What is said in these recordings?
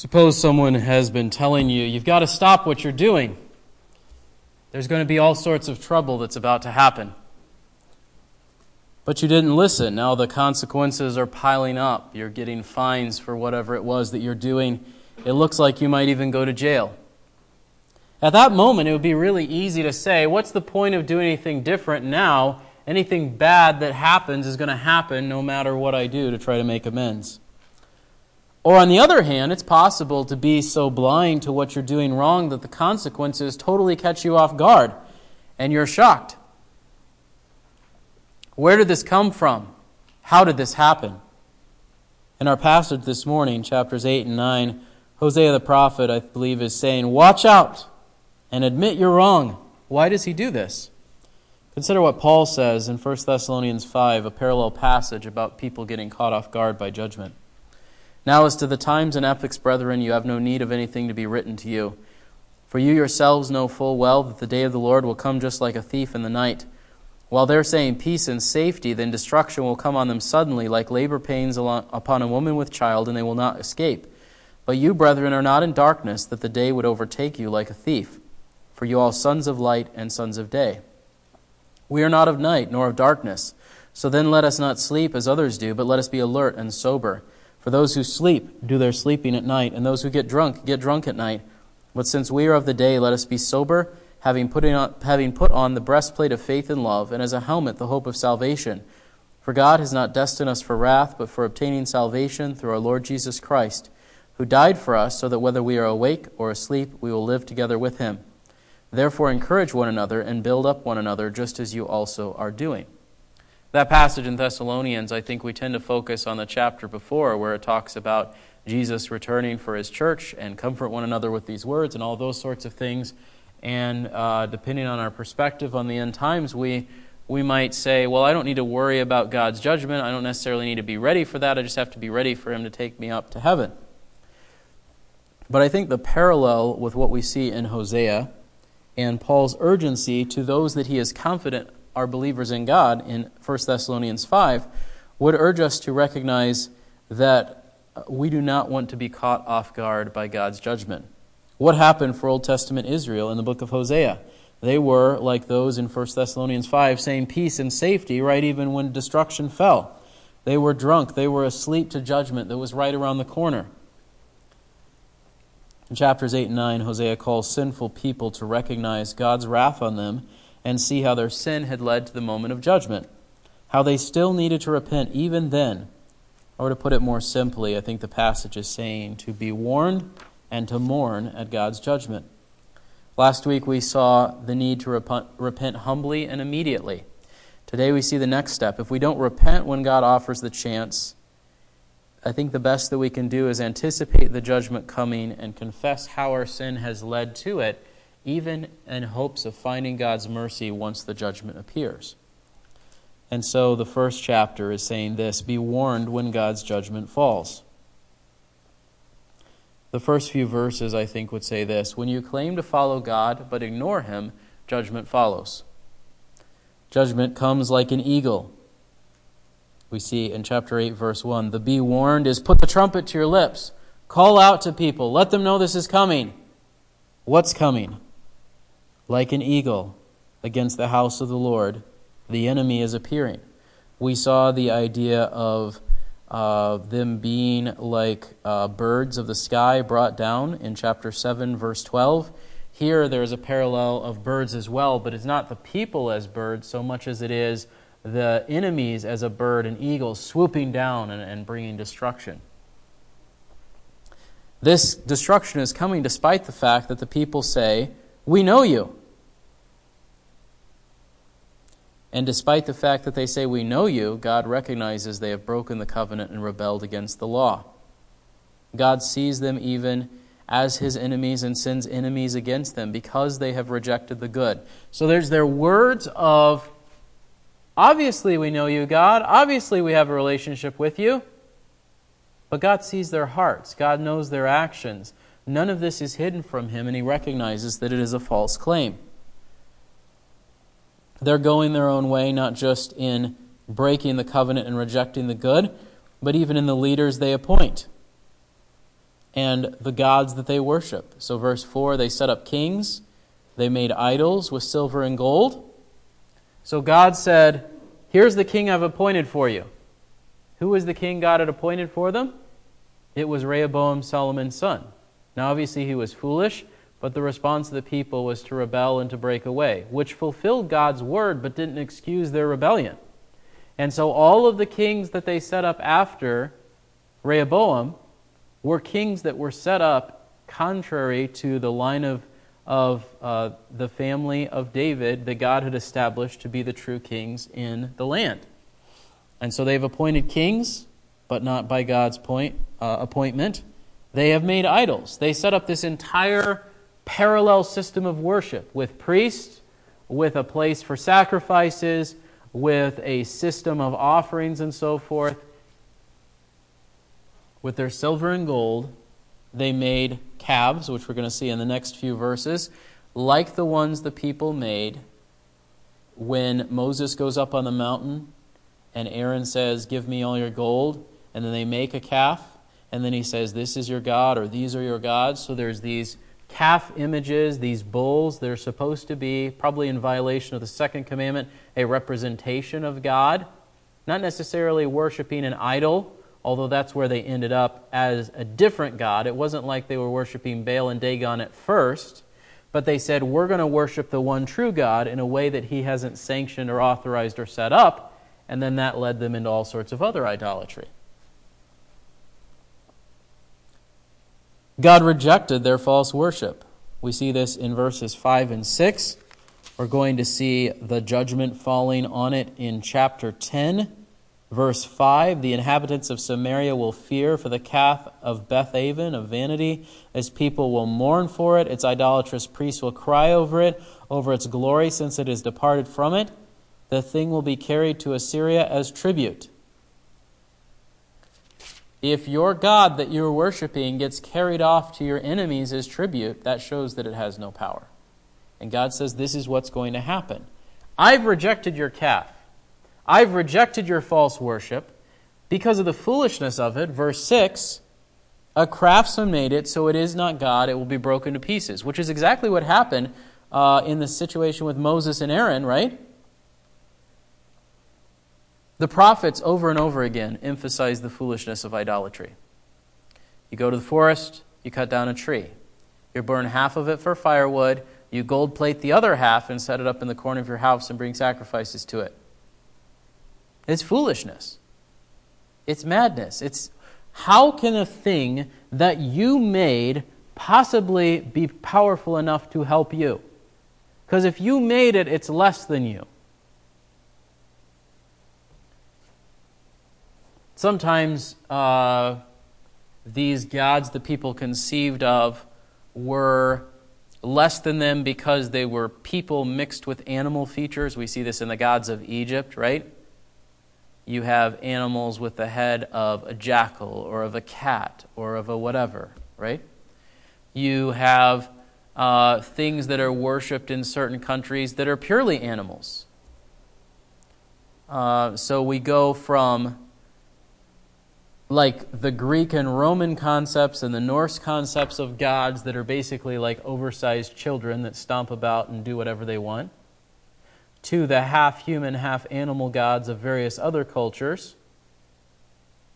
Suppose someone has been telling you, you've got to stop what you're doing. There's going to be all sorts of trouble that's about to happen. But you didn't listen. Now the consequences are piling up. You're getting fines for whatever it was that you're doing. It looks like you might even go to jail. At that moment, it would be really easy to say, What's the point of doing anything different now? Anything bad that happens is going to happen no matter what I do to try to make amends. Or, on the other hand, it's possible to be so blind to what you're doing wrong that the consequences totally catch you off guard and you're shocked. Where did this come from? How did this happen? In our passage this morning, chapters 8 and 9, Hosea the prophet, I believe, is saying, Watch out and admit you're wrong. Why does he do this? Consider what Paul says in 1 Thessalonians 5, a parallel passage about people getting caught off guard by judgment. Now, as to the times and epochs, brethren, you have no need of anything to be written to you. For you yourselves know full well that the day of the Lord will come just like a thief in the night. While they're saying peace and safety, then destruction will come on them suddenly, like labor pains upon a woman with child, and they will not escape. But you, brethren, are not in darkness, that the day would overtake you like a thief. For you all sons of light and sons of day. We are not of night, nor of darkness. So then let us not sleep as others do, but let us be alert and sober. For those who sleep do their sleeping at night, and those who get drunk get drunk at night. But since we are of the day, let us be sober, having put, on, having put on the breastplate of faith and love, and as a helmet the hope of salvation. For God has not destined us for wrath, but for obtaining salvation through our Lord Jesus Christ, who died for us, so that whether we are awake or asleep, we will live together with him. Therefore, encourage one another and build up one another, just as you also are doing. That passage in Thessalonians, I think we tend to focus on the chapter before where it talks about Jesus returning for his church and comfort one another with these words and all those sorts of things. And uh, depending on our perspective on the end times, we, we might say, well, I don't need to worry about God's judgment. I don't necessarily need to be ready for that. I just have to be ready for him to take me up to heaven. But I think the parallel with what we see in Hosea and Paul's urgency to those that he is confident are believers in God in 1 Thessalonians 5 would urge us to recognize that we do not want to be caught off guard by God's judgment. What happened for Old Testament Israel in the book of Hosea? They were, like those in 1 Thessalonians 5, saying peace and safety right even when destruction fell. They were drunk. They were asleep to judgment that was right around the corner. In chapters 8 and 9, Hosea calls sinful people to recognize God's wrath on them and see how their sin had led to the moment of judgment, how they still needed to repent even then. Or to put it more simply, I think the passage is saying to be warned and to mourn at God's judgment. Last week we saw the need to repent, humbly and immediately. Today we see the next step. If we don't repent when God offers the chance, I think the best that we can do is anticipate the judgment coming and confess how our sin has led to it even in hopes of finding God's mercy once the judgment appears. And so the first chapter is saying this Be warned when God's judgment falls. The first few verses, I think, would say this When you claim to follow God but ignore Him, judgment follows. Judgment comes like an eagle. We see in chapter 8, verse 1 the be warned is put the trumpet to your lips, call out to people, let them know this is coming. What's coming? Like an eagle against the house of the Lord, the enemy is appearing. We saw the idea of uh, them being like uh, birds of the sky brought down in chapter 7, verse 12. Here there's a parallel of birds as well, but it's not the people as birds so much as it is the enemies as a bird, an eagle, swooping down and, and bringing destruction. This destruction is coming despite the fact that the people say, We know you. And despite the fact that they say, We know you, God recognizes they have broken the covenant and rebelled against the law. God sees them even as his enemies and sends enemies against them because they have rejected the good. So there's their words of, Obviously, we know you, God. Obviously, we have a relationship with you. But God sees their hearts, God knows their actions. None of this is hidden from him, and he recognizes that it is a false claim. They're going their own way, not just in breaking the covenant and rejecting the good, but even in the leaders they appoint. and the gods that they worship. So, verse 4 they set up kings, they made idols with silver and gold. So, God said, Here's the king I've appointed for you. Who was the king God had appointed for them? It was Rehoboam, Solomon's son. Now, obviously, he was foolish, but the response of the people was to rebel and to break away, which fulfilled God's word but didn't excuse their rebellion. And so, all of the kings that they set up after Rehoboam were kings that were set up contrary to the line of, of uh, the family of David that God had established to be the true kings in the land. And so they've appointed kings, but not by God's point, uh, appointment. They have made idols. They set up this entire parallel system of worship with priests, with a place for sacrifices, with a system of offerings and so forth with their silver and gold, they made calves, which we're going to see in the next few verses, like the ones the people made when Moses goes up on the mountain and Aaron says, Give me all your gold. And then they make a calf. And then he says, This is your God, or these are your gods. So there's these calf images, these bulls, they're supposed to be, probably in violation of the second commandment, a representation of God. Not necessarily worshiping an idol, although that's where they ended up as a different god. It wasn't like they were worshiping Baal and Dagon at first, but they said, We're going to worship the one true God in a way that he hasn't sanctioned or authorized or set up, and then that led them into all sorts of other idolatry. God rejected their false worship. We see this in verses 5 and 6. We're going to see the judgment falling on it in chapter 10. Verse 5 The inhabitants of Samaria will fear for the calf of Bethaven of vanity, as people will mourn for it. Its idolatrous priests will cry over it, over its glory, since it is departed from it. The thing will be carried to Assyria as tribute. If your God that you're worshiping gets carried off to your enemies as tribute, that shows that it has no power. And God says, This is what's going to happen. I've rejected your calf. I've rejected your false worship. Because of the foolishness of it, verse 6, a craftsman made it, so it is not God, it will be broken to pieces, which is exactly what happened uh, in the situation with Moses and Aaron, right? The prophets over and over again emphasize the foolishness of idolatry. You go to the forest, you cut down a tree. You burn half of it for firewood, you gold plate the other half and set it up in the corner of your house and bring sacrifices to it. It's foolishness. It's madness. It's how can a thing that you made possibly be powerful enough to help you? Because if you made it, it's less than you. Sometimes uh, these gods the people conceived of were less than them because they were people mixed with animal features. We see this in the gods of Egypt, right? you have animals with the head of a jackal or of a cat or of a whatever, right? You have uh, things that are worshipped in certain countries that are purely animals. Uh, so we go from like the Greek and Roman concepts and the Norse concepts of gods that are basically like oversized children that stomp about and do whatever they want to the half human, half animal gods of various other cultures.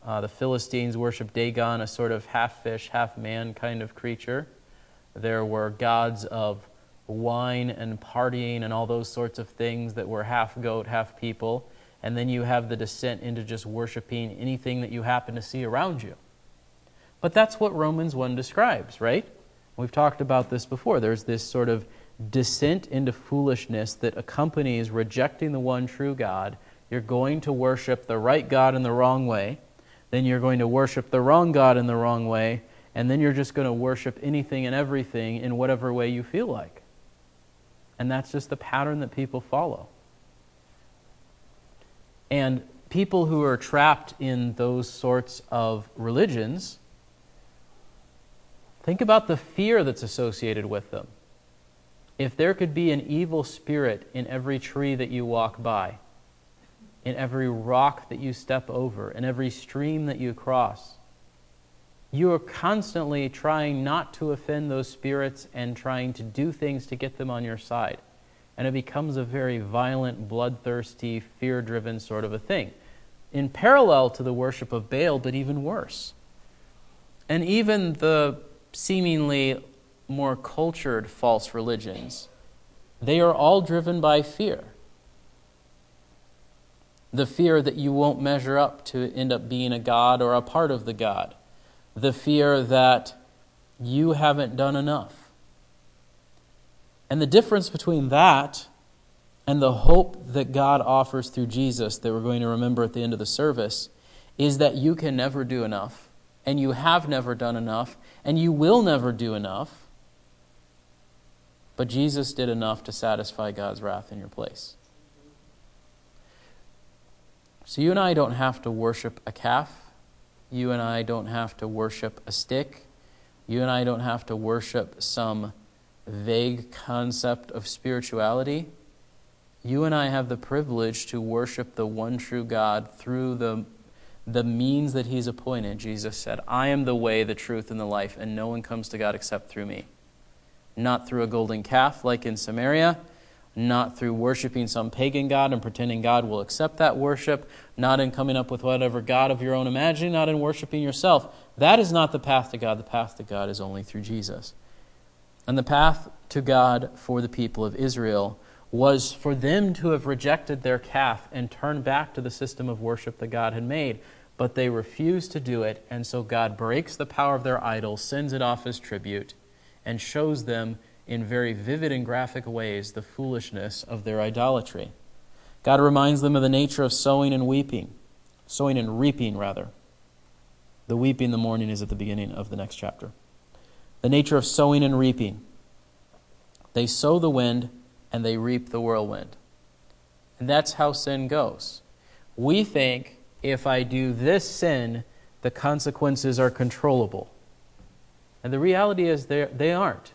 Uh, the Philistines worshiped Dagon, a sort of half fish, half man kind of creature. There were gods of wine and partying and all those sorts of things that were half goat, half people. And then you have the descent into just worshiping anything that you happen to see around you. But that's what Romans 1 describes, right? We've talked about this before. There's this sort of descent into foolishness that accompanies rejecting the one true God, you're going to worship the right God in the wrong way, then you're going to worship the wrong God in the wrong way, and then you're just going to worship anything and everything in whatever way you feel like. And that's just the pattern that people follow. And people who are trapped in those sorts of religions, think about the fear that's associated with them if there could be an evil spirit in every tree that you walk by, in every rock that you step over, in every stream that you cross, you are constantly trying not to offend those spirits and trying to do things to get them on your side. And it becomes a very violent, bloodthirsty, fear driven sort of a thing. In parallel to the worship of Baal, but even worse. And even the seemingly more cultured false religions, they are all driven by fear. The fear that you won't measure up to end up being a God or a part of the God the fear that you haven't done enough. And the difference between that and the hope that God offers through Jesus that we're going to remember at the end of the service is that you can never do enough, and you have never done enough, and you will never do enough. But Jesus did enough to satisfy God's wrath in your place. So you and I don't have to worship a calf you and I don't have to worship a stick. You and I don't have to worship some vague concept of spirituality. You and I have the privilege to worship the one true God through the, the means that He's appointed. Jesus said, I am the way, the truth, and the life, and no one comes to God except through me. Not through a golden calf like in Samaria not through worshiping some pagan god and pretending God will accept that worship, not in coming up with whatever God of your own imagining, not in worshiping yourself. That is not the path to God. The path to God is only through Jesus. And the path to God for the people of Israel was for them to have rejected their calf and turned back to the system of worship that God had made. But they refused to do it, and so God breaks the power of their idol, sends it off as tribute, and shows them in very vivid and graphic ways the foolishness of their idolatry. God reminds them of the nature of sowing and weeping, sowing and reaping, rather. The weeping in the morning is at the beginning of the next chapter. The nature of sowing and reaping. They sow the wind and they reap the whirlwind. And that's how sin goes. We think if I do this sin, the consequences are controllable. And the reality is they aren't.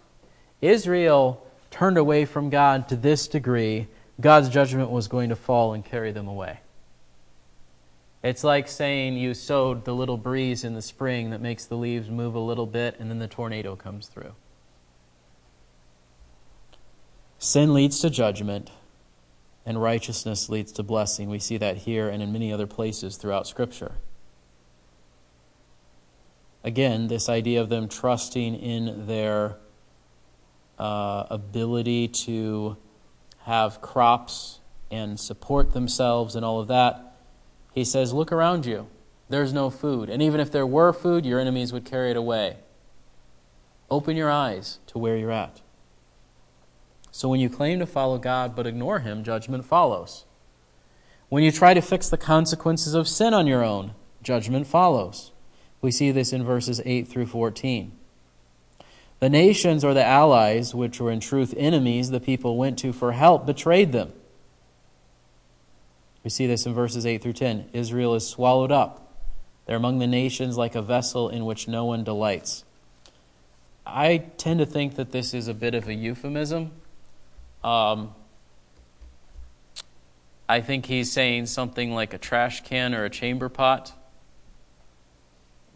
Israel turned away from God to this degree, God's judgment was going to fall and carry them away. It's like saying you sowed the little breeze in the spring that makes the leaves move a little bit and then the tornado comes through. Sin leads to judgment, and righteousness leads to blessing. We see that here and in many other places throughout Scripture. Again, this idea of them trusting in their uh, ability to have crops and support themselves and all of that, he says, Look around you. There's no food. And even if there were food, your enemies would carry it away. Open your eyes to where you're at. So when you claim to follow God but ignore Him, judgment follows. When you try to fix the consequences of sin on your own, judgment follows. We see this in verses 8 through 14. The nations or the allies, which were in truth enemies the people went to for help, betrayed them. We see this in verses 8 through 10. Israel is swallowed up. They're among the nations like a vessel in which no one delights. I tend to think that this is a bit of a euphemism. Um, I think he's saying something like a trash can or a chamber pot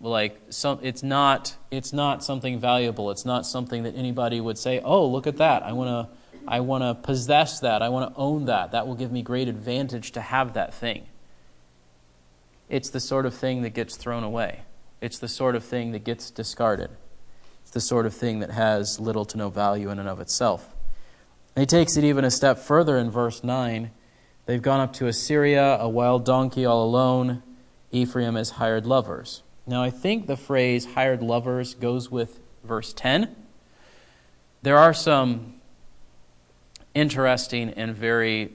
like some, it's not it's not something valuable. It's not something that anybody would say, "Oh, look at that! I want to I want to possess that. I want to own that. That will give me great advantage to have that thing." It's the sort of thing that gets thrown away. It's the sort of thing that gets discarded. It's the sort of thing that has little to no value in and of itself. And he takes it even a step further in verse 9. They've gone up to Assyria, a wild donkey all alone. Ephraim has hired lovers. Now, I think the phrase hired lovers goes with verse 10. There are some interesting and very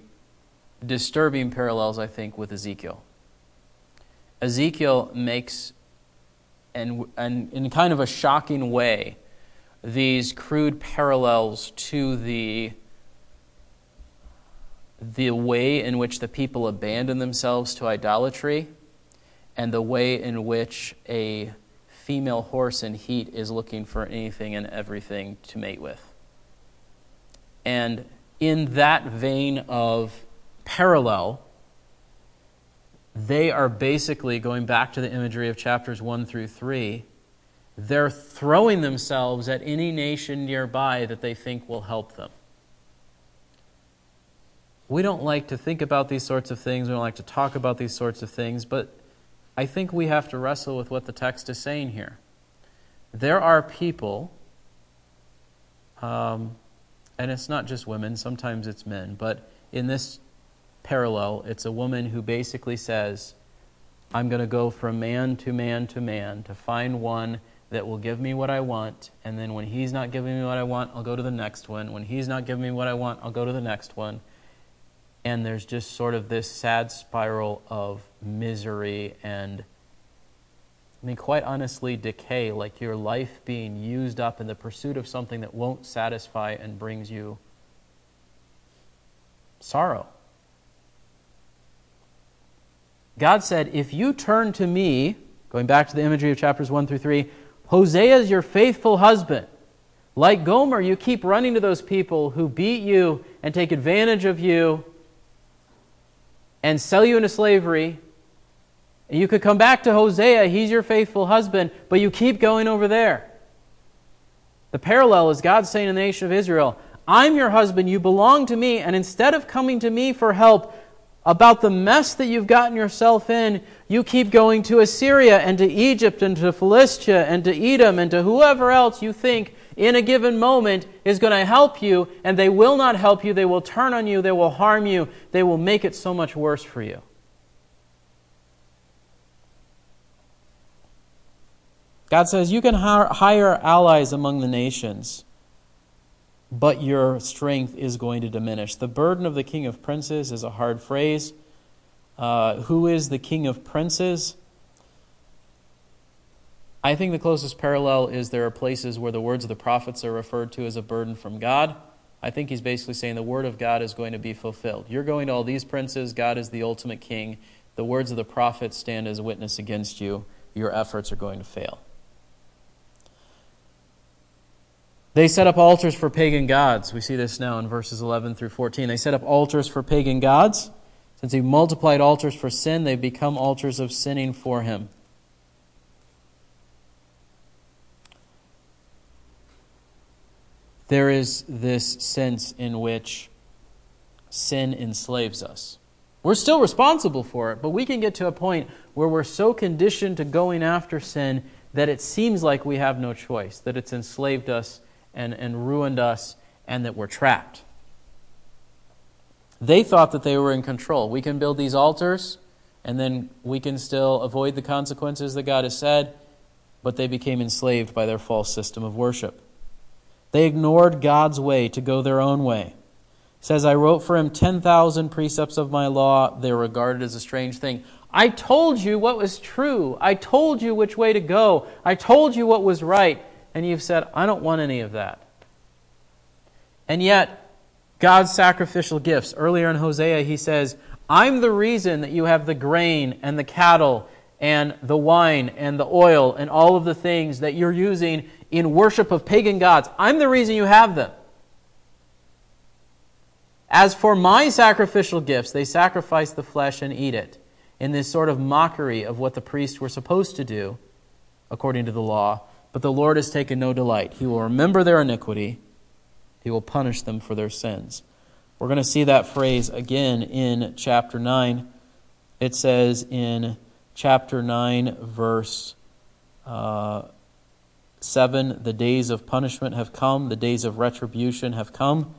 disturbing parallels, I think, with Ezekiel. Ezekiel makes, and, and in kind of a shocking way, these crude parallels to the, the way in which the people abandon themselves to idolatry and the way in which a female horse in heat is looking for anything and everything to mate with. And in that vein of parallel, they are basically going back to the imagery of chapters 1 through 3. they're throwing themselves at any nation nearby that they think will help them. We don't like to think about these sorts of things, we don't like to talk about these sorts of things, but I think we have to wrestle with what the text is saying here. There are people, um, and it's not just women, sometimes it's men, but in this parallel, it's a woman who basically says, I'm going to go from man to man to man to find one that will give me what I want. And then when he's not giving me what I want, I'll go to the next one. When he's not giving me what I want, I'll go to the next one. And there's just sort of this sad spiral of misery and, I mean, quite honestly, decay, like your life being used up in the pursuit of something that won't satisfy and brings you sorrow. God said, If you turn to me, going back to the imagery of chapters 1 through 3, Hosea is your faithful husband. Like Gomer, you keep running to those people who beat you and take advantage of you and sell you into slavery. And you could come back to Hosea, he's your faithful husband, but you keep going over there. The parallel is God saying to the nation of Israel, I'm your husband, you belong to me, and instead of coming to me for help, about the mess that you've gotten yourself in, you keep going to Assyria and to Egypt and to Philistia and to Edom and to whoever else you think in a given moment is going to help you, and they will not help you. They will turn on you. They will harm you. They will make it so much worse for you. God says you can hire allies among the nations but your strength is going to diminish. The burden of the king of princes is a hard phrase. Uh, who is the king of princes? I think the closest parallel is there are places where the words of the prophets are referred to as a burden from God. I think he's basically saying the word of God is going to be fulfilled. You're going to all these princes, God is the ultimate king. The words of the prophets stand as a witness against you. Your efforts are going to fail. They set up altars for pagan gods. We see this now in verses 11 through 14. They set up altars for pagan gods. Since he multiplied altars for sin, they've become altars of sinning for him. There is this sense in which sin enslaves us. We're still responsible for it, but we can get to a point where we're so conditioned to going after sin that it seems like we have no choice, that it's enslaved us and, and ruined us and that we're trapped. They thought that they were in control. We can build these altars and then we can still avoid the consequences that God has said, but they became enslaved by their false system of worship. They ignored God's way to go their own way. It says, I wrote for him 10,000 precepts of my law. They were regarded as a strange thing. I told you what was true. I told you which way to go. I told you what was right and you've said, I don't want any of that. And yet, God's sacrificial gifts. Earlier in Hosea, he says, I'm the reason that you have the grain and the cattle and the wine and the oil and all of the things that you're using in worship of pagan gods. I'm the reason you have them. As for my sacrificial gifts, they sacrifice the flesh and eat it in this sort of mockery of what the priests were supposed to do according to the law. But the Lord has taken no delight. He will remember their iniquity, He will punish them for their sins. We're going to see that phrase again in chapter 9. It says in chapter 9, verse uh, 7 the days of punishment have come, the days of retribution have come.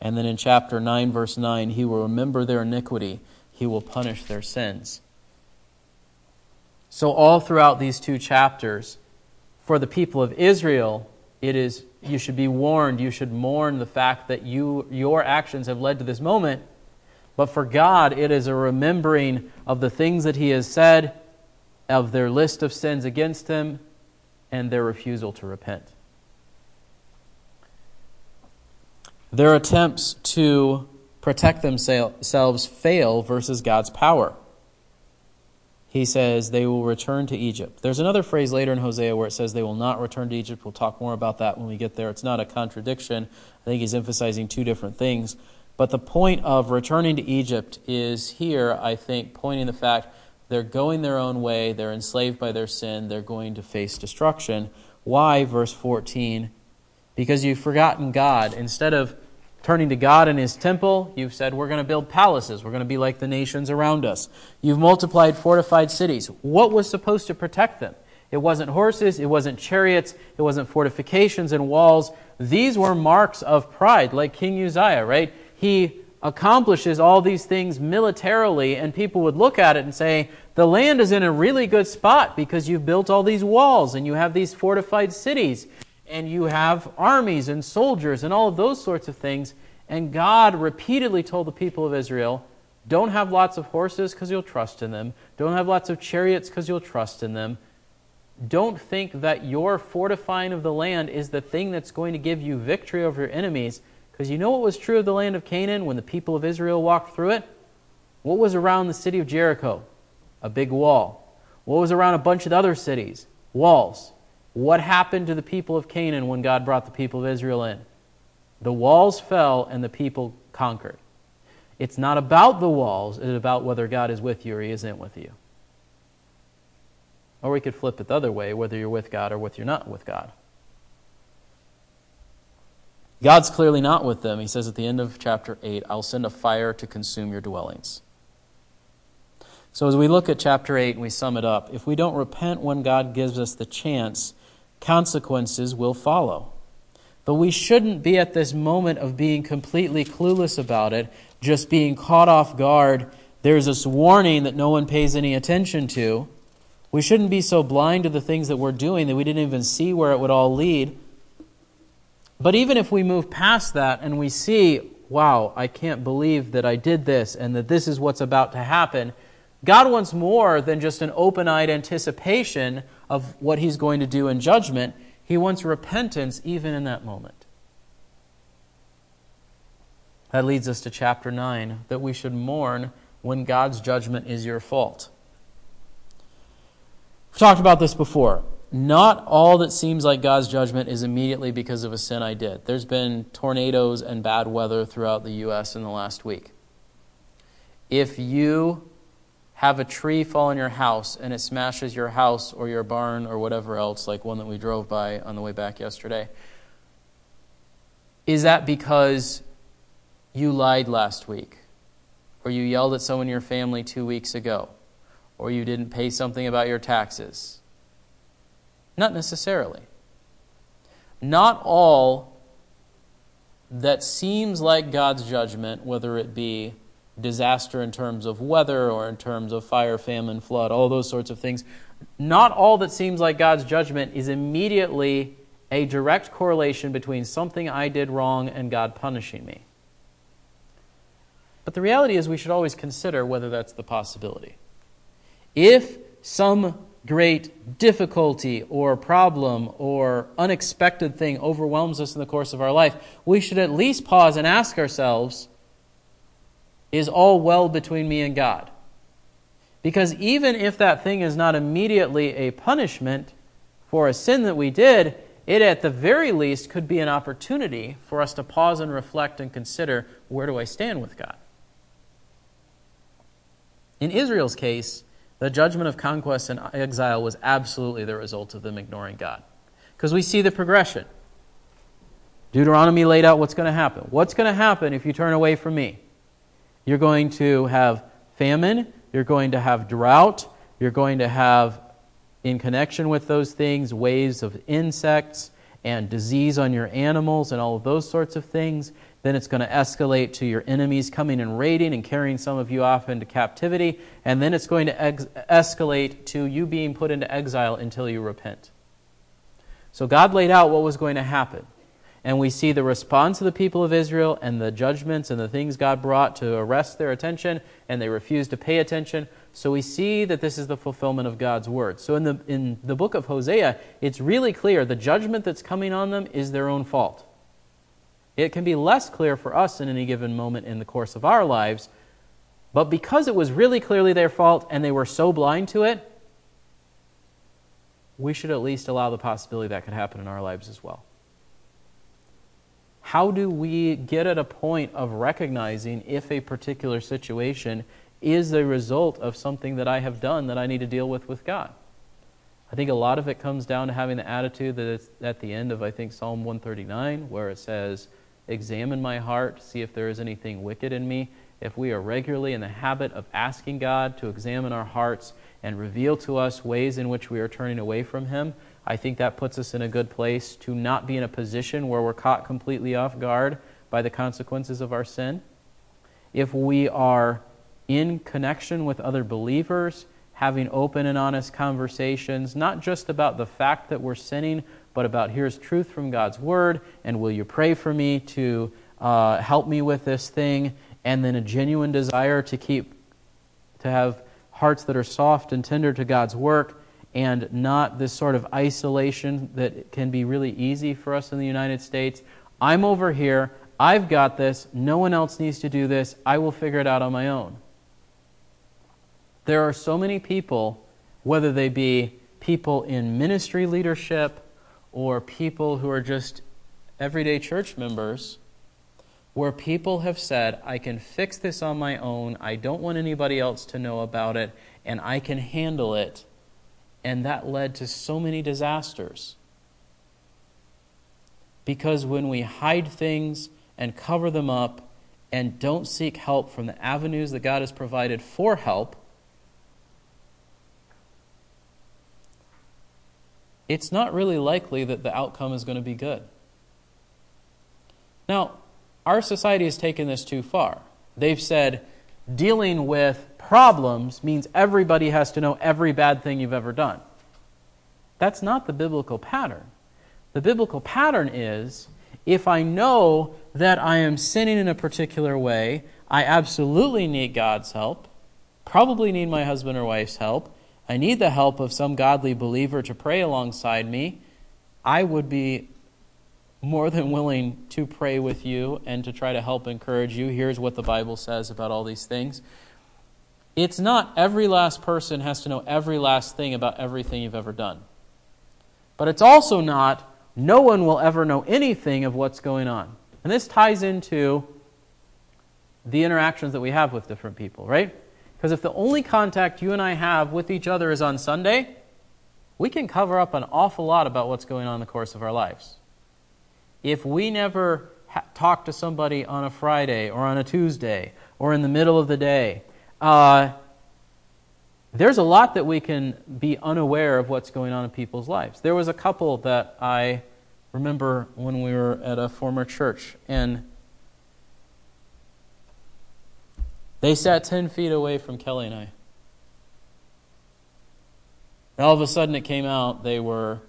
And then in chapter 9, verse 9, he will remember their iniquity, he will punish their sins. So, all throughout these two chapters, for the people of Israel, it is you should be warned, you should mourn the fact that you your actions have led to this moment. But for God, it is a remembering of the things that He has said, of their list of sins against Him, and their refusal to repent. Their attempts to protect themselves fail versus God's power he says they will return to Egypt. There's another phrase later in Hosea where it says they will not return to Egypt. We'll talk more about that when we get there. It's not a contradiction. I think he's emphasizing two different things. But the point of returning to Egypt is here, I think, pointing the fact they're going their own way, they're enslaved by their sin, they're going to face destruction. Why, verse 14? Because you've forgotten God. Instead of turning to God in His temple, you've said, We're going to build palaces. We're going to be like the nations around us. You've multiplied fortified cities. What was supposed to protect them? It wasn't horses, it wasn't chariots, it wasn't fortifications and walls. These were marks of pride, like King Uzziah, right? He accomplishes all these things militarily, and people would look at it and say, The land is in a really good spot because you've built all these walls and you have these fortified cities and you have armies and soldiers and all of those sorts of things. And God repeatedly told the people of Israel, Don't have lots of horses because you'll trust in them, don't have lots of chariots because you'll trust in them don't think that your fortifying of the land is the thing that's going to give you victory over your enemies. Because you know what was true of the land of Canaan when the people of Israel walked through it? What was around the city of Jericho? A big wall. What was around a bunch of other cities? Walls. What happened to the people of Canaan when God brought the people of Israel in? The walls fell and the people conquered. It's not about the walls, it's about whether God is with you or he isn't with you. Or we could flip it the other way, whether you're with God or whether you're not with God. God's clearly not with them. He says at the end of chapter 8, I'll send a fire to consume your dwellings. So as we look at chapter 8 and we sum it up, if we don't repent when God gives us the chance, consequences will follow. But we shouldn't be at this moment of being completely clueless about it, just being caught off guard. There's this warning that no one pays any attention to. We shouldn't be so blind to the things that we're doing that we didn't even see where it would all lead. But even if we move past that and we see, wow, I can't believe that I did this and that this is what's about to happen, God wants more than just an open eyed anticipation of what He's going to do in judgment. He wants repentance even in that moment. That leads us to chapter 9 that we should mourn when God's judgment is your fault. We've talked about this before. Not all that seems like God's judgment is immediately because of a sin I did. There's been tornadoes and bad weather throughout the U.S. in the last week. If you have a tree fall in your house and it smashes your house or your barn or whatever else, like one that we drove by on the way back yesterday, is that because you lied last week or you yelled at someone in your family two weeks ago? or you didn't pay something about your taxes. Not necessarily. Not all that seems like God's judgment, whether it be disaster in terms of weather or in terms of fire, famine, flood, all those sorts of things, not all that seems like God's judgment is immediately a direct correlation between something I did wrong and God punishing me. But the reality is, we should always consider whether that's the possibility. If some great difficulty or problem or unexpected thing overwhelms us in the course of our life, we should at least pause and ask ourselves Is all well between me and God? Because even if that thing is not immediately a punishment for a sin that we did, it at the very least could be an opportunity for us to pause and reflect and consider where do I stand with God? In Israel's case, the judgment of conquest and exile was absolutely the result of them ignoring God. Because we see the progression. Deuteronomy laid out what's going to happen. What's going to happen if you turn away from me? You're going to have famine, you're going to have drought, you're going to have, in connection with those things, waves of insects and disease on your animals and all of those sorts of things. Then it's going to escalate to your enemies coming and raiding and carrying some of you off into captivity. And then it's going to ex- escalate to you being put into exile until you repent. So God laid out what was going to happen. And we see the response of the people of Israel and the judgments and the things God brought to arrest their attention, and they refused to pay attention. So we see that this is the fulfillment of God's word. So in the, in the book of Hosea, it's really clear the judgment that's coming on them is their own fault. It can be less clear for us in any given moment in the course of our lives, but because it was really clearly their fault and they were so blind to it, we should at least allow the possibility that could happen in our lives as well. How do we get at a point of recognizing if a particular situation is the result of something that I have done that I need to deal with with God? I think a lot of it comes down to having the attitude that it's at the end of, I think, Psalm 139, where it says, Examine my heart, see if there is anything wicked in me. If we are regularly in the habit of asking God to examine our hearts and reveal to us ways in which we are turning away from Him, I think that puts us in a good place to not be in a position where we're caught completely off guard by the consequences of our sin. If we are in connection with other believers, having open and honest conversations, not just about the fact that we're sinning, but about here's truth from God's Word, and will you pray for me to uh, help me with this thing, and then a genuine desire to keep, to have hearts that are soft and tender to God's work, and not this sort of isolation that can be really easy for us in the United States. I'm over here, I've got this, no one else needs to do this, I will figure it out on my own. There are so many people, whether they be people in ministry leadership or people who are just everyday church members, where people have said, I can fix this on my own, I don't want anybody else to know about it, and I can handle it. And that led to so many disasters. Because when we hide things and cover them up and don't seek help from the avenues that God has provided for help, it's not really likely that the outcome is going to be good. Now, our society has taken this too far. They've said dealing with problems means everybody has to know every bad thing you've ever done. That's not the biblical pattern. The biblical pattern is if I know that I am sinning in a particular way, I absolutely need God's help, probably need my husband or wife's help, I need the help of some godly believer to pray alongside me, I would be more than willing to pray with you and to try to help encourage you. Here's what the Bible says about all these things. It's not every last person has to know every last thing about everything you've ever done. But it's also not no one will ever know anything of what's going on. And this ties into the interactions that we have with different people, right? Because if the only contact you and I have with each other is on Sunday, we can cover up an awful lot about what's going on in the course of our lives. If we never ha- talk to somebody on a Friday or on a Tuesday or in the middle of the day, uh, there's a lot that we can be unaware of what's going on in people's lives. There was a couple that I remember when we were at a former church, and They sat 10 feet away from Kelly and I. And all of a sudden it came out they were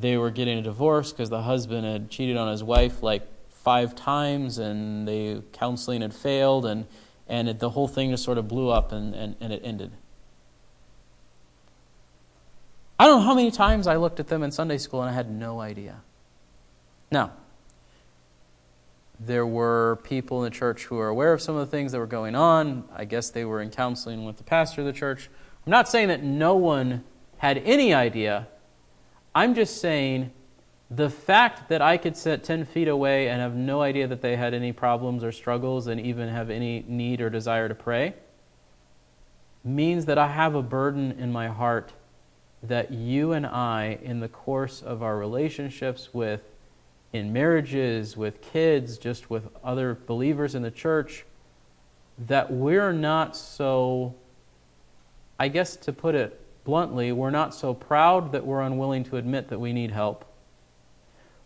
they were getting a divorce because the husband had cheated on his wife like five times and the counseling had failed and and it, the whole thing just sort of blew up and, and, and it ended. I don't know how many times I looked at them in Sunday school and I had no idea. Now, there were people in the church who were aware of some of the things that were going on. I guess they were in counseling with the pastor of the church. I'm not saying that no one had any idea. I'm just saying the fact that I could sit 10 feet away and have no idea that they had any problems or struggles and even have any need or desire to pray means that I have a burden in my heart that you and I, in the course of our relationships with in marriages, with kids, just with other believers in the church, that we're not so, I guess to put it bluntly, we're not so proud that we're unwilling to admit that we need help.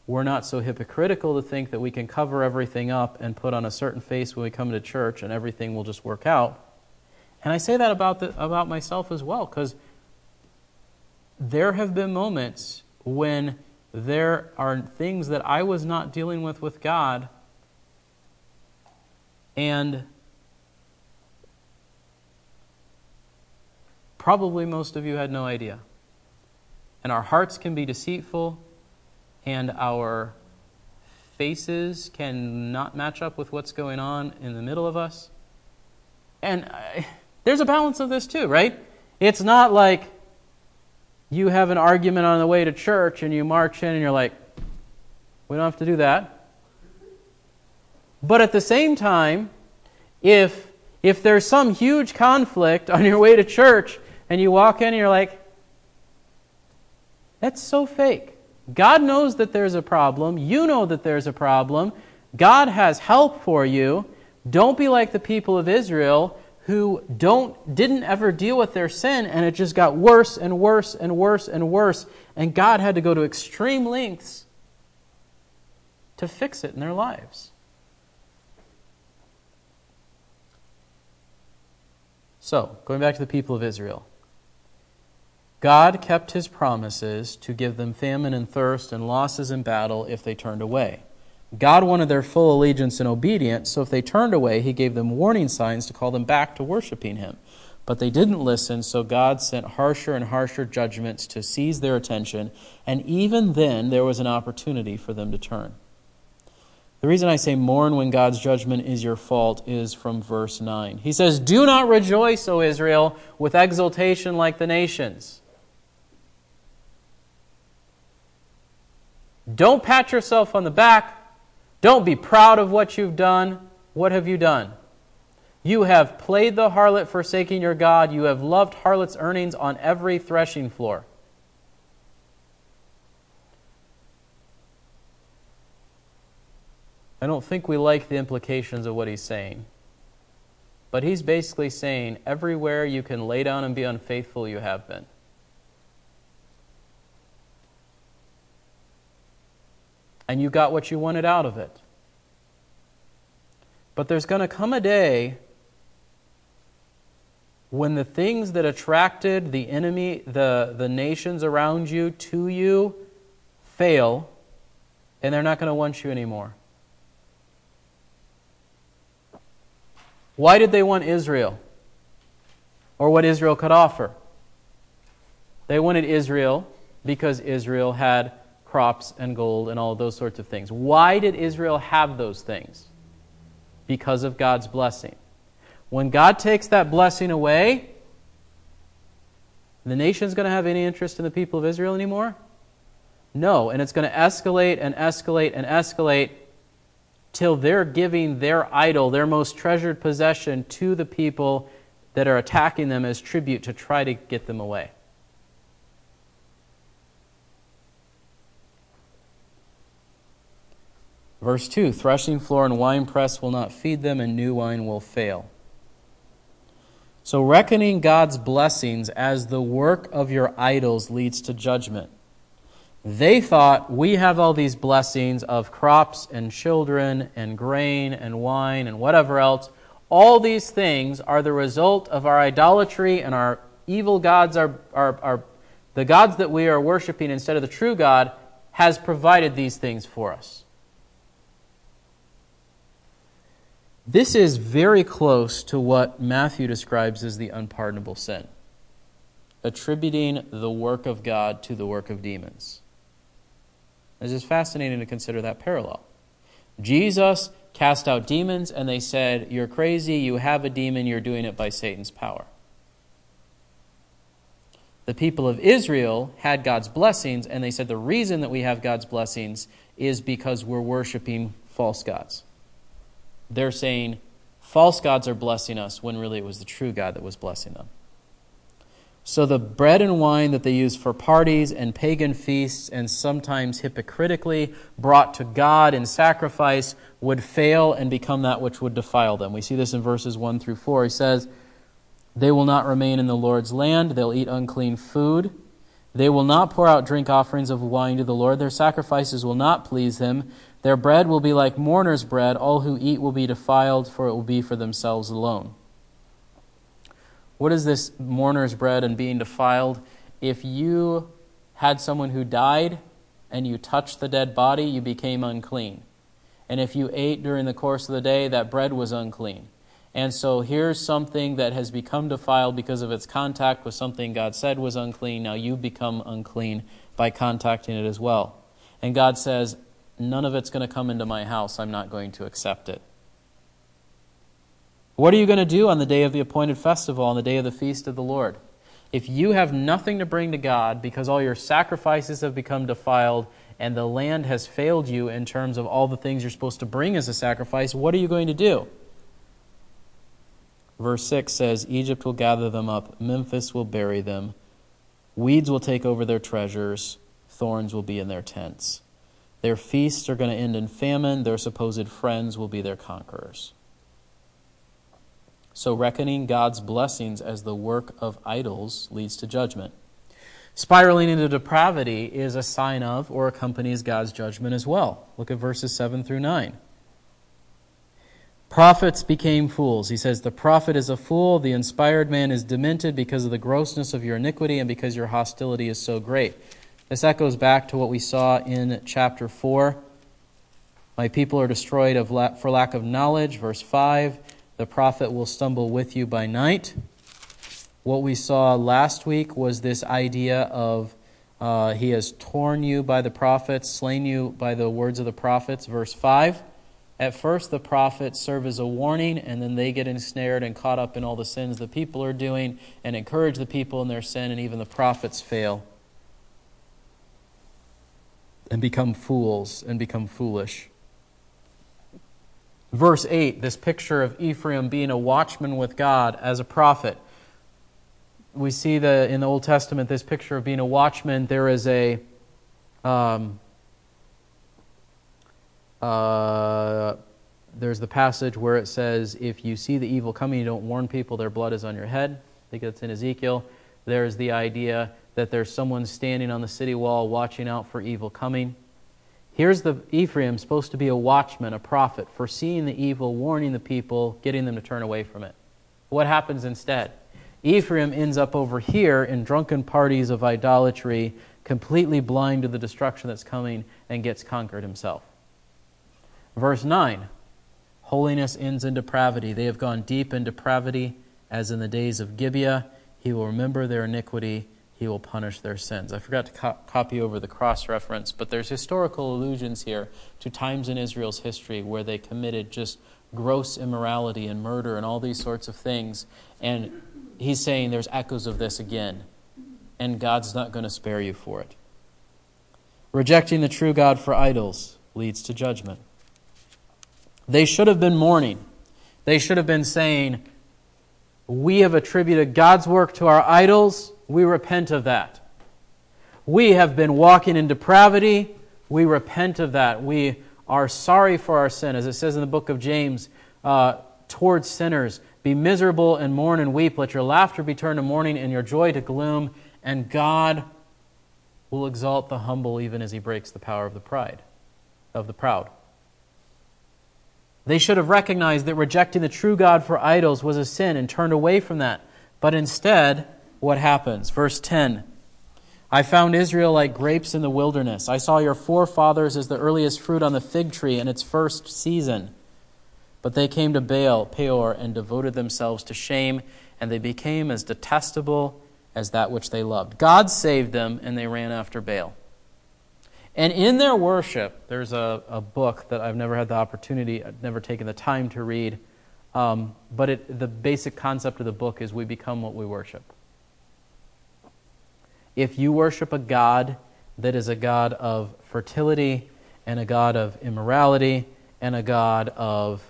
We're not so hypocritical to think that we can cover everything up and put on a certain face when we come to church and everything will just work out. And I say that about, the, about myself as well, because there have been moments when there are things that I was not dealing with with God, and probably most of you had no idea. And our hearts can be deceitful, and our faces can not match up with what's going on in the middle of us. And I, there's a balance of this too, right? It's not like you have an argument on the way to church and you march in and you're like, we don't have to do that. But at the same time, if, if there's some huge conflict on your way to church and you walk in and you're like, That's so fake. God knows that there's a problem. You know that there's a problem. God has help for you. Don't be like the people of Israel who don't didn't ever deal with their sin and it just got worse and worse and worse and worse and God had to go to extreme lengths to fix it in their lives. So, going back to the people of Israel. God kept his promises to give them famine and thirst and losses in battle if they turned away. God wanted their full allegiance and obedience, so if they turned away, he gave them warning signs to call them back to worshiping him. But they didn't listen, so God sent harsher and harsher judgments to seize their attention, and even then there was an opportunity for them to turn. The reason I say mourn when God's judgment is your fault is from verse 9. He says, Do not rejoice, O Israel, with exultation like the nations. Don't pat yourself on the back don't be proud of what you've done. What have you done? You have played the harlot, forsaking your God. You have loved harlot's earnings on every threshing floor. I don't think we like the implications of what he's saying. But he's basically saying everywhere you can lay down and be unfaithful, you have been. And you got what you wanted out of it. But there's going to come a day when the things that attracted the enemy, the, the nations around you to you, fail, and they're not going to want you anymore. Why did they want Israel? Or what Israel could offer? They wanted Israel because Israel had crops and gold and all those sorts of things. Why did Israel have those things? Because of God's blessing. When God takes that blessing away, the nation's going to have any interest in the people of Israel anymore? No, and it's going to escalate and escalate and escalate till they're giving their idol, their most treasured possession, to the people that are attacking them as tribute to try to get them away. Verse 2 Threshing floor and winepress will not feed them, and new wine will fail. So, reckoning God's blessings as the work of your idols leads to judgment. They thought we have all these blessings of crops and children and grain and wine and whatever else. All these things are the result of our idolatry and our evil gods are, are the gods that we are worshiping instead of the true God has provided these things for us. This is very close to what Matthew describes as the unpardonable sin, attributing the work of God to the work of demons. It's just fascinating to consider that parallel. Jesus cast out demons, and they said, You're crazy, you have a demon, you're doing it by Satan's power. The people of Israel had God's blessings, and they said, The reason that we have God's blessings is because we're worshiping false gods they're saying false gods are blessing us when really it was the true God that was blessing them. So the bread and wine that they used for parties and pagan feasts and sometimes hypocritically brought to God in sacrifice would fail and become that which would defile them. We see this in verses 1 through 4. He says, They will not remain in the Lord's land, they'll eat unclean food. They will not pour out drink offerings of wine to the Lord. Their sacrifices will not please him. Their bread will be like mourner's bread. All who eat will be defiled, for it will be for themselves alone. What is this mourner's bread and being defiled? If you had someone who died and you touched the dead body, you became unclean. And if you ate during the course of the day, that bread was unclean. And so here's something that has become defiled because of its contact with something God said was unclean. Now you become unclean by contacting it as well. And God says, None of it's going to come into my house. I'm not going to accept it. What are you going to do on the day of the appointed festival, on the day of the feast of the Lord? If you have nothing to bring to God because all your sacrifices have become defiled and the land has failed you in terms of all the things you're supposed to bring as a sacrifice, what are you going to do? Verse 6 says Egypt will gather them up, Memphis will bury them, weeds will take over their treasures, thorns will be in their tents. Their feasts are going to end in famine. Their supposed friends will be their conquerors. So, reckoning God's blessings as the work of idols leads to judgment. Spiraling into depravity is a sign of or accompanies God's judgment as well. Look at verses 7 through 9. Prophets became fools. He says, The prophet is a fool, the inspired man is demented because of the grossness of your iniquity and because your hostility is so great. This echoes back to what we saw in chapter 4. My people are destroyed for lack of knowledge. Verse 5 The prophet will stumble with you by night. What we saw last week was this idea of uh, he has torn you by the prophets, slain you by the words of the prophets. Verse 5. At first, the prophets serve as a warning, and then they get ensnared and caught up in all the sins the people are doing and encourage the people in their sin, and even the prophets fail and become fools and become foolish. Verse 8, this picture of Ephraim being a watchman with God as a prophet. We see the, in the Old Testament this picture of being a watchman. There is a. Um, uh, there's the passage where it says, If you see the evil coming, you don't warn people, their blood is on your head. I think that's in Ezekiel. There's the idea that there's someone standing on the city wall watching out for evil coming. Here's the Ephraim supposed to be a watchman, a prophet, foreseeing the evil, warning the people, getting them to turn away from it. What happens instead? Ephraim ends up over here in drunken parties of idolatry, completely blind to the destruction that's coming, and gets conquered himself. Verse 9 Holiness ends in depravity. They have gone deep in depravity, as in the days of Gibeah. He will remember their iniquity he will punish their sins. I forgot to co- copy over the cross reference, but there's historical allusions here to times in Israel's history where they committed just gross immorality and murder and all these sorts of things. And he's saying there's echoes of this again, and God's not going to spare you for it. Rejecting the true God for idols leads to judgment. They should have been mourning. They should have been saying, We have attributed God's work to our idols we repent of that. We have been walking in depravity. We repent of that. We are sorry for our sin. As it says in the book of James, uh, towards sinners, be miserable and mourn and weep. Let your laughter be turned to mourning and your joy to gloom. And God will exalt the humble even as he breaks the power of the pride, of the proud. They should have recognized that rejecting the true God for idols was a sin and turned away from that. But instead, what happens. Verse 10 I found Israel like grapes in the wilderness. I saw your forefathers as the earliest fruit on the fig tree in its first season. But they came to Baal, Peor, and devoted themselves to shame, and they became as detestable as that which they loved. God saved them, and they ran after Baal. And in their worship, there's a, a book that I've never had the opportunity, I've never taken the time to read, um, but it, the basic concept of the book is we become what we worship. If you worship a God that is a God of fertility and a God of immorality and a God of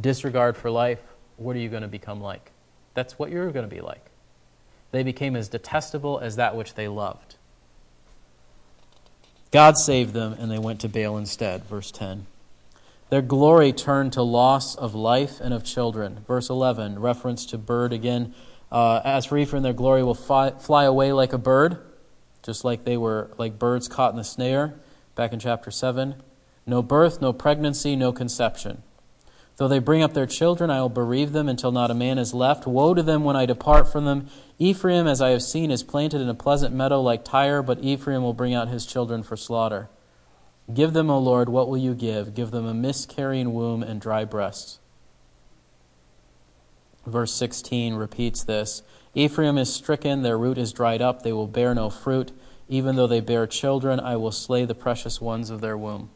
disregard for life, what are you going to become like? That's what you're going to be like. They became as detestable as that which they loved. God saved them, and they went to Baal instead. Verse 10. Their glory turned to loss of life and of children. Verse 11, reference to bird again. Uh, as for Ephraim, their glory will fly, fly away like a bird, just like they were like birds caught in the snare, back in chapter 7. No birth, no pregnancy, no conception. Though they bring up their children, I will bereave them until not a man is left. Woe to them when I depart from them. Ephraim, as I have seen, is planted in a pleasant meadow like Tyre, but Ephraim will bring out his children for slaughter. Give them, O Lord, what will you give? Give them a miscarrying womb and dry breasts. Verse 16 repeats this Ephraim is stricken, their root is dried up, they will bear no fruit. Even though they bear children, I will slay the precious ones of their womb.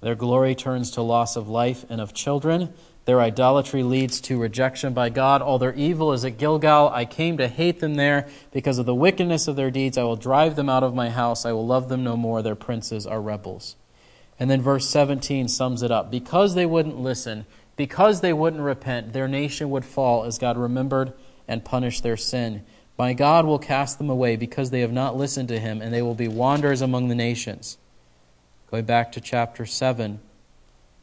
Their glory turns to loss of life and of children. Their idolatry leads to rejection by God. All their evil is at Gilgal. I came to hate them there because of the wickedness of their deeds. I will drive them out of my house. I will love them no more. Their princes are rebels. And then verse 17 sums it up. Because they wouldn't listen, because they wouldn't repent, their nation would fall as God remembered and punished their sin. My God will cast them away because they have not listened to him, and they will be wanderers among the nations. Going back to chapter 7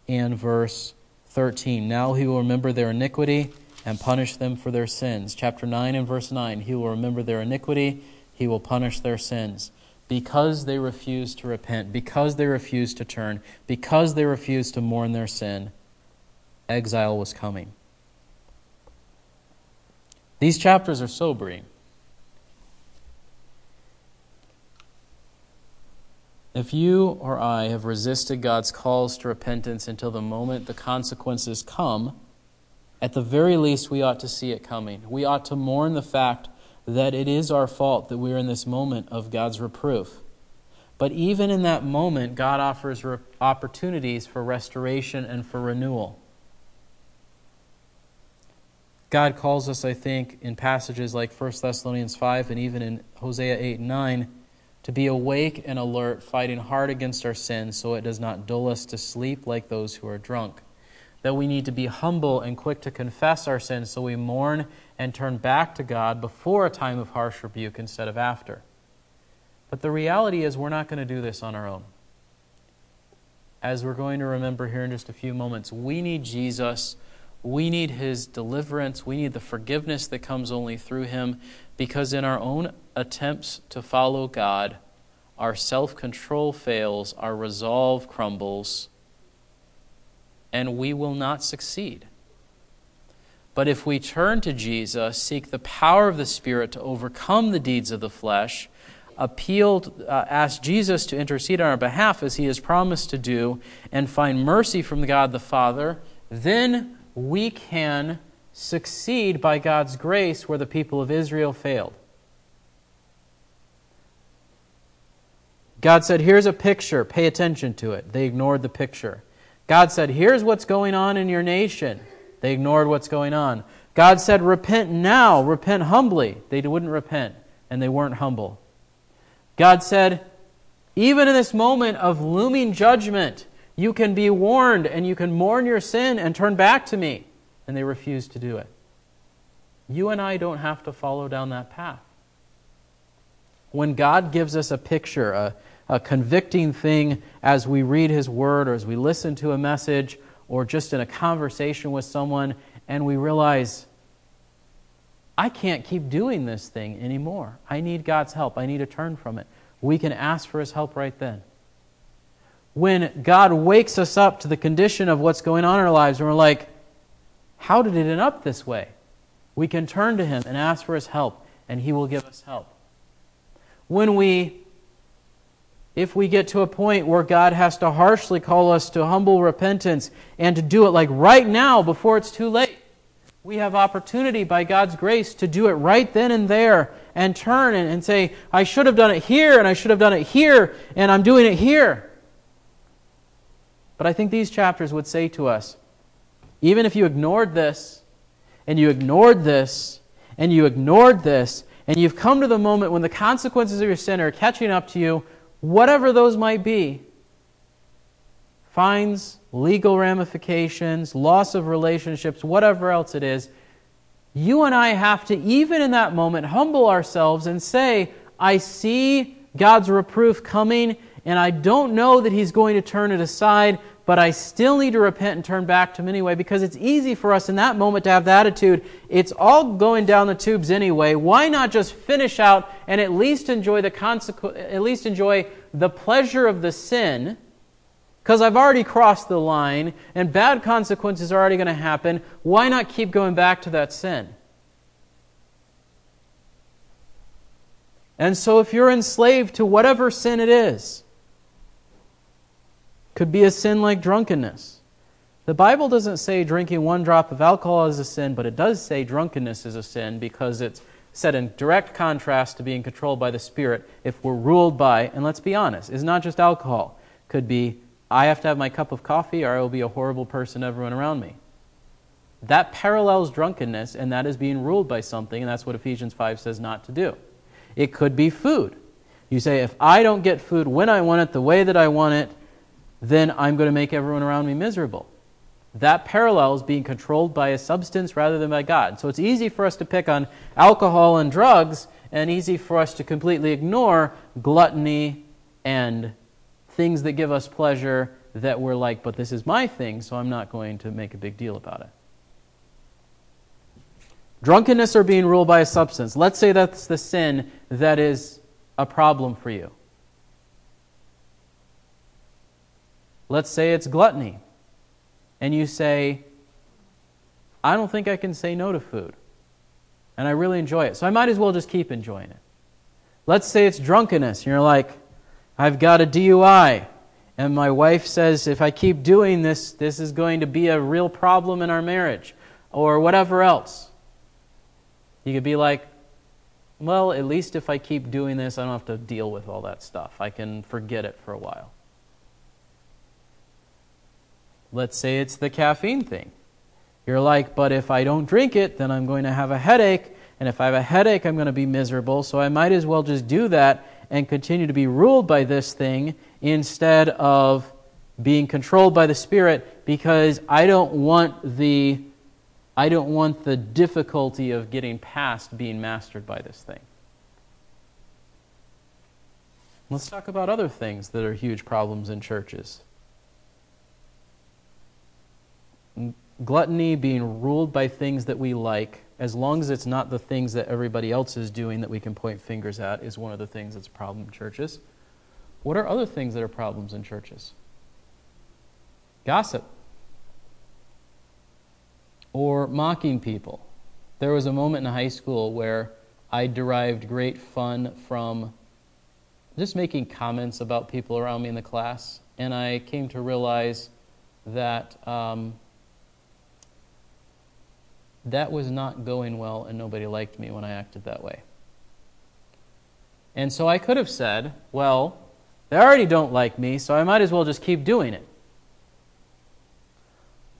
and verse 13. Now he will remember their iniquity and punish them for their sins. Chapter 9 and verse 9. He will remember their iniquity, he will punish their sins. Because they refuse to repent, because they refuse to turn, because they refuse to mourn their sin, exile was coming. These chapters are sobering. If you or I have resisted God's calls to repentance until the moment the consequences come, at the very least we ought to see it coming. We ought to mourn the fact that it is our fault that we're in this moment of God's reproof. But even in that moment, God offers re- opportunities for restoration and for renewal. God calls us, I think, in passages like 1 Thessalonians 5 and even in Hosea 8 and 9 to be awake and alert, fighting hard against our sin so it does not dull us to sleep like those who are drunk. That we need to be humble and quick to confess our sins so we mourn and turn back to God before a time of harsh rebuke instead of after. But the reality is, we're not going to do this on our own. As we're going to remember here in just a few moments, we need Jesus. We need his deliverance. We need the forgiveness that comes only through him because in our own attempts to follow God, our self control fails, our resolve crumbles, and we will not succeed. But if we turn to Jesus, seek the power of the Spirit to overcome the deeds of the flesh, appeal, uh, ask Jesus to intercede on our behalf as he has promised to do, and find mercy from God the Father, then we can succeed by God's grace where the people of Israel failed. God said, Here's a picture, pay attention to it. They ignored the picture. God said, Here's what's going on in your nation. They ignored what's going on. God said, Repent now, repent humbly. They wouldn't repent, and they weren't humble. God said, Even in this moment of looming judgment, you can be warned and you can mourn your sin and turn back to me and they refuse to do it. You and I don't have to follow down that path. When God gives us a picture, a, a convicting thing as we read His Word or as we listen to a message or just in a conversation with someone, and we realize, I can't keep doing this thing anymore. I need God's help. I need to turn from it. We can ask for His help right then. When God wakes us up to the condition of what's going on in our lives, and we're like, how did it end up this way? We can turn to Him and ask for His help, and He will give us help. When we, if we get to a point where God has to harshly call us to humble repentance and to do it like right now before it's too late, we have opportunity by God's grace to do it right then and there and turn and, and say, I should have done it here, and I should have done it here, and I'm doing it here. But I think these chapters would say to us, even if you ignored this, and you ignored this, and you ignored this, and you've come to the moment when the consequences of your sin are catching up to you, whatever those might be fines, legal ramifications, loss of relationships, whatever else it is you and I have to, even in that moment, humble ourselves and say, I see God's reproof coming, and I don't know that He's going to turn it aside, but I still need to repent and turn back to Him anyway because it's easy for us in that moment to have the attitude, it's all going down the tubes anyway. Why not just finish out and at least enjoy the consequ- at least enjoy the pleasure of the sin? Because I've already crossed the line and bad consequences are already going to happen. Why not keep going back to that sin? And so, if you're enslaved to whatever sin it is, could be a sin like drunkenness. The Bible doesn't say drinking one drop of alcohol is a sin, but it does say drunkenness is a sin because it's set in direct contrast to being controlled by the Spirit if we're ruled by, and let's be honest, it's not just alcohol. Could be, I have to have my cup of coffee or I will be a horrible person to everyone around me. That parallels drunkenness, and that is being ruled by something, and that's what Ephesians 5 says not to do. It could be food. You say, if I don't get food when I want it, the way that I want it, then I'm going to make everyone around me miserable. that parallel is being controlled by a substance rather than by God. So it's easy for us to pick on alcohol and drugs, and easy for us to completely ignore gluttony and things that give us pleasure that we're like, but this is my thing, so I'm not going to make a big deal about it. Drunkenness or being ruled by a substance. Let's say that's the sin that is a problem for you. Let's say it's gluttony. And you say, I don't think I can say no to food. And I really enjoy it. So I might as well just keep enjoying it. Let's say it's drunkenness. And you're like, I've got a DUI. And my wife says, if I keep doing this, this is going to be a real problem in our marriage. Or whatever else. You could be like, well, at least if I keep doing this, I don't have to deal with all that stuff. I can forget it for a while. Let's say it's the caffeine thing. You're like, but if I don't drink it, then I'm going to have a headache. And if I have a headache, I'm going to be miserable. So I might as well just do that and continue to be ruled by this thing instead of being controlled by the Spirit because I don't want the I don't want the difficulty of getting past being mastered by this thing. Let's talk about other things that are huge problems in churches. Gluttony being ruled by things that we like, as long as it's not the things that everybody else is doing that we can point fingers at, is one of the things that's a problem in churches. What are other things that are problems in churches? Gossip or mocking people. There was a moment in high school where I derived great fun from just making comments about people around me in the class, and I came to realize that um, that was not going well, and nobody liked me when I acted that way. And so I could have said, well, they already don't like me, so I might as well just keep doing it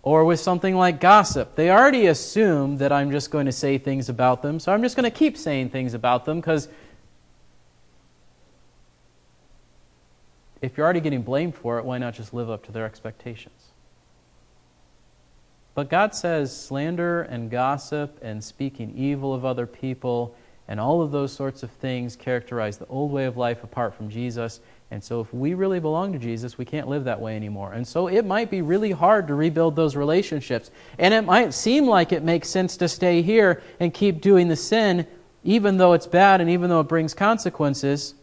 or with something like gossip. They already assume that I'm just going to say things about them, so I'm just going to keep saying things about them because if you're already getting blamed for it, why not just live up to their expectations? But God says slander and gossip and speaking evil of other people and all of those sorts of things characterize the old way of life apart from Jesus. And so, if we really belong to Jesus, we can't live that way anymore. And so, it might be really hard to rebuild those relationships. And it might seem like it makes sense to stay here and keep doing the sin, even though it's bad and even though it brings consequences.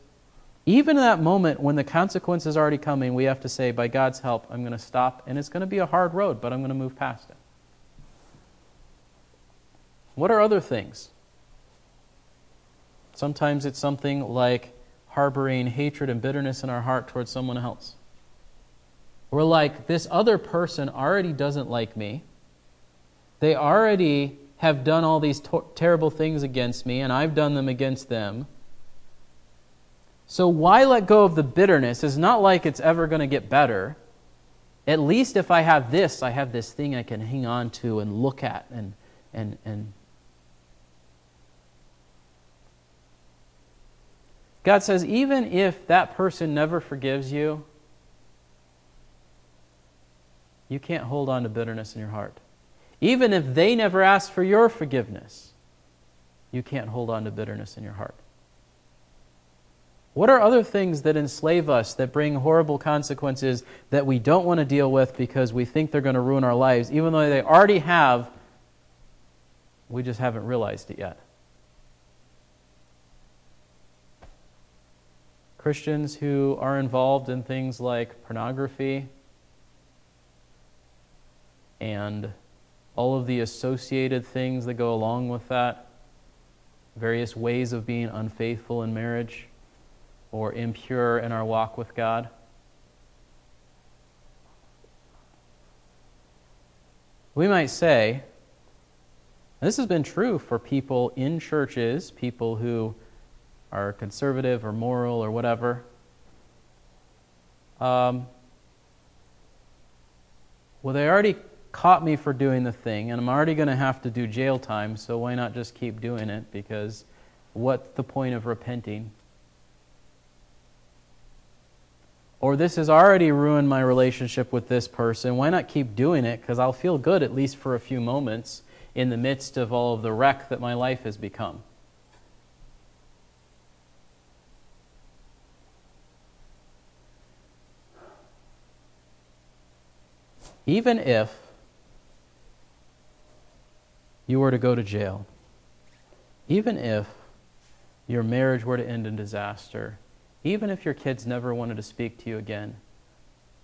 Even in that moment when the consequence is already coming, we have to say, by God's help, I'm going to stop. And it's going to be a hard road, but I'm going to move past it. What are other things? Sometimes it's something like harboring hatred and bitterness in our heart towards someone else. We're like, this other person already doesn't like me. They already have done all these to- terrible things against me, and I've done them against them. So, why let go of the bitterness? It's not like it's ever going to get better. At least if I have this, I have this thing I can hang on to and look at and, and, and God says, even if that person never forgives you, you can't hold on to bitterness in your heart. Even if they never ask for your forgiveness, you can't hold on to bitterness in your heart. What are other things that enslave us, that bring horrible consequences that we don't want to deal with because we think they're going to ruin our lives, even though they already have? We just haven't realized it yet. Christians who are involved in things like pornography and all of the associated things that go along with that, various ways of being unfaithful in marriage or impure in our walk with God. We might say, this has been true for people in churches, people who are conservative or moral or whatever. Um, well, they already caught me for doing the thing, and I'm already going to have to do jail time, so why not just keep doing it? Because what's the point of repenting? Or this has already ruined my relationship with this person. Why not keep doing it? Because I'll feel good at least for a few moments in the midst of all of the wreck that my life has become. Even if you were to go to jail, even if your marriage were to end in disaster, even if your kids never wanted to speak to you again,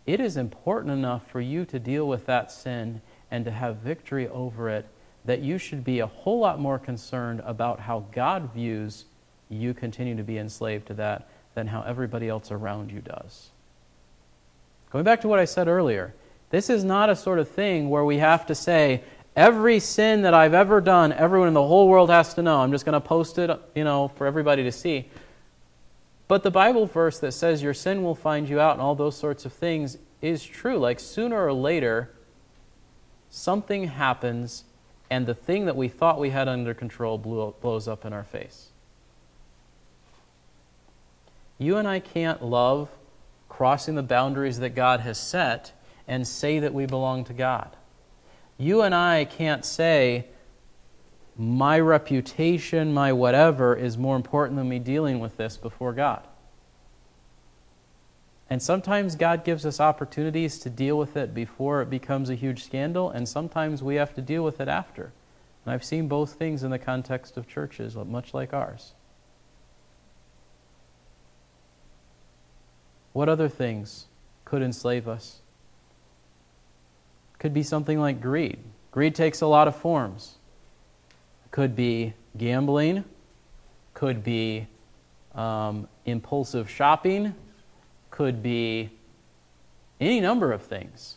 it is important enough for you to deal with that sin and to have victory over it that you should be a whole lot more concerned about how God views you continue to be enslaved to that than how everybody else around you does. Going back to what I said earlier, this is not a sort of thing where we have to say, every sin that I've ever done, everyone in the whole world has to know. I'm just going to post it, you know, for everybody to see. But the Bible verse that says your sin will find you out and all those sorts of things is true. Like sooner or later, something happens and the thing that we thought we had under control blows up in our face. You and I can't love crossing the boundaries that God has set and say that we belong to God. You and I can't say, my reputation, my whatever, is more important than me dealing with this before God. And sometimes God gives us opportunities to deal with it before it becomes a huge scandal, and sometimes we have to deal with it after. And I've seen both things in the context of churches, much like ours. What other things could enslave us? Could be something like greed. Greed takes a lot of forms. Could be gambling, could be um, impulsive shopping, could be any number of things.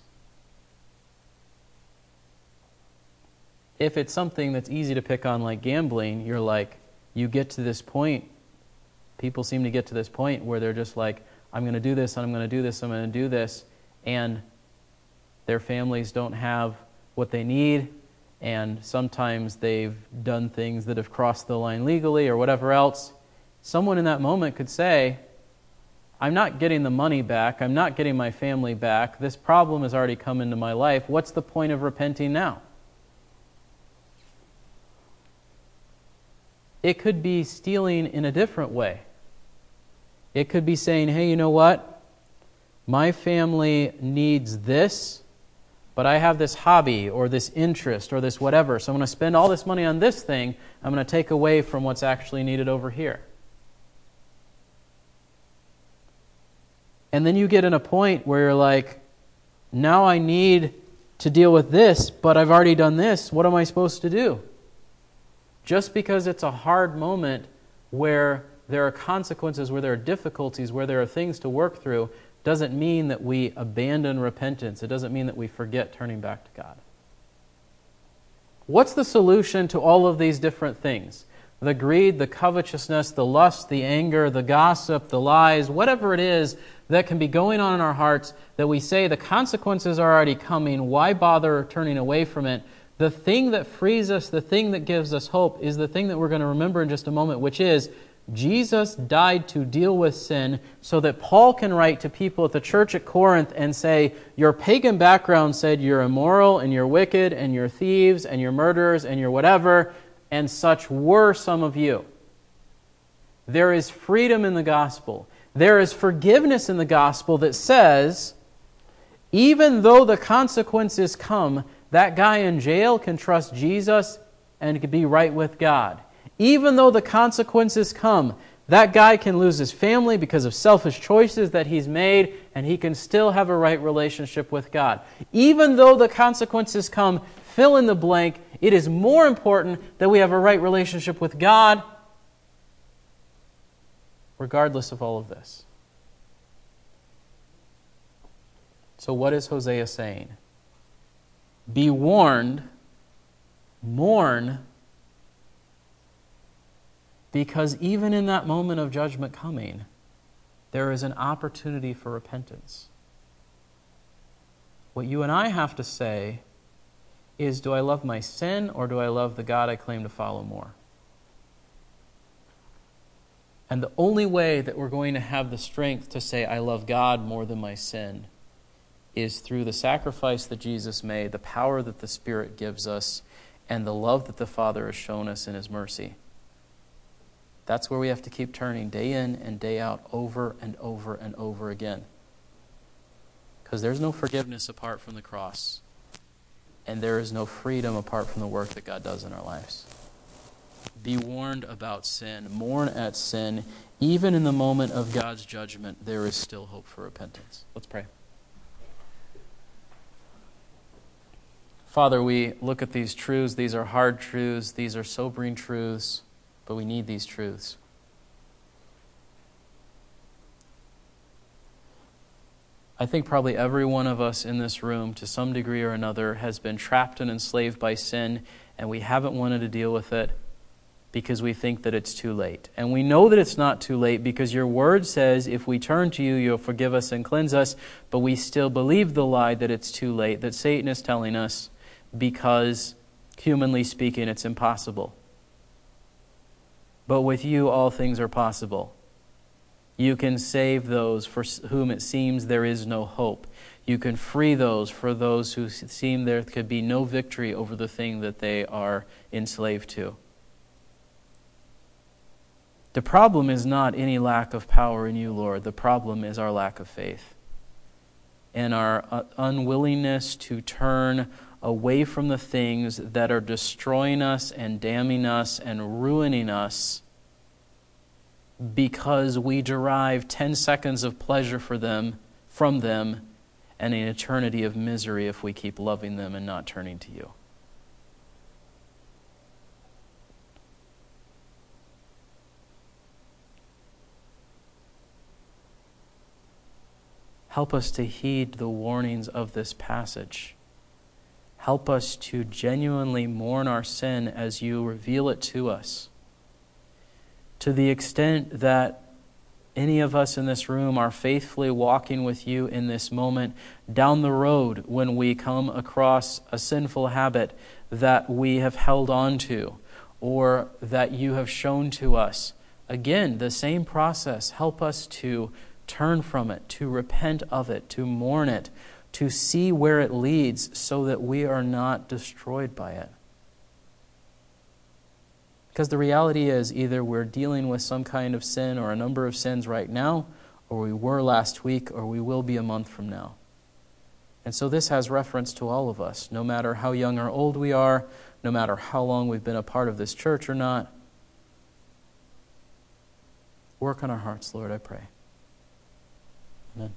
If it's something that's easy to pick on, like gambling, you're like, you get to this point, people seem to get to this point where they're just like, I'm going to do this, and I'm going to do this, I'm going to do this, and their families don't have what they need, and sometimes they've done things that have crossed the line legally or whatever else. Someone in that moment could say, I'm not getting the money back. I'm not getting my family back. This problem has already come into my life. What's the point of repenting now? It could be stealing in a different way. It could be saying, hey, you know what? My family needs this but I have this hobby or this interest or this whatever, so I'm going to spend all this money on this thing. I'm going to take away from what's actually needed over here. And then you get in a point where you're like, now I need to deal with this, but I've already done this. What am I supposed to do? Just because it's a hard moment where there are consequences, where there are difficulties, where there are things to work through, doesn't mean that we abandon repentance. It doesn't mean that we forget turning back to God. What's the solution to all of these different things? The greed, the covetousness, the lust, the anger, the gossip, the lies, whatever it is that can be going on in our hearts that we say the consequences are already coming. Why bother turning away from it? The thing that frees us, the thing that gives us hope, is the thing that we're going to remember in just a moment, which is Jesus died to deal with sin so that Paul can write to people at the church at Corinth and say, Your pagan background said you're immoral and you're wicked and you're thieves and you're murderers and you're whatever, and such were some of you. There is freedom in the gospel. There is forgiveness in the gospel that says, even though the consequences come, that guy in jail can trust Jesus and can be right with God. Even though the consequences come, that guy can lose his family because of selfish choices that he's made, and he can still have a right relationship with God. Even though the consequences come, fill in the blank, it is more important that we have a right relationship with God, regardless of all of this. So, what is Hosea saying? Be warned, mourn because even in that moment of judgment coming, there is an opportunity for repentance. What you and I have to say is do I love my sin or do I love the God I claim to follow more? And the only way that we're going to have the strength to say, I love God more than my sin, is through the sacrifice that Jesus made, the power that the Spirit gives us, and the love that the Father has shown us in His mercy. That's where we have to keep turning day in and day out, over and over and over again. Because there's no forgiveness apart from the cross, and there is no freedom apart from the work that God does in our lives. Be warned about sin, mourn at sin. Even in the moment of God's judgment, there is still hope for repentance. Let's pray. Father, we look at these truths. These are hard truths, these are sobering truths, but we need these truths. I think probably every one of us in this room, to some degree or another, has been trapped and enslaved by sin, and we haven't wanted to deal with it because we think that it's too late. And we know that it's not too late because your word says if we turn to you, you'll forgive us and cleanse us, but we still believe the lie that it's too late, that Satan is telling us because, humanly speaking, it's impossible. But with you, all things are possible. You can save those for whom it seems there is no hope. You can free those for those who seem there could be no victory over the thing that they are enslaved to. The problem is not any lack of power in you, Lord. The problem is our lack of faith and our uh, unwillingness to turn away from the things that are destroying us and damning us and ruining us because we derive 10 seconds of pleasure for them from them and an eternity of misery if we keep loving them and not turning to you. Help us to heed the warnings of this passage. Help us to genuinely mourn our sin as you reveal it to us to the extent that any of us in this room are faithfully walking with you in this moment down the road when we come across a sinful habit that we have held on to or that you have shown to us. Again, the same process. Help us to turn from it, to repent of it, to mourn it, to see where it leads so that we are not destroyed by it. Because the reality is either we're dealing with some kind of sin or a number of sins right now, or we were last week, or we will be a month from now. And so this has reference to all of us, no matter how young or old we are, no matter how long we've been a part of this church or not. Work on our hearts, Lord, I pray. Amen.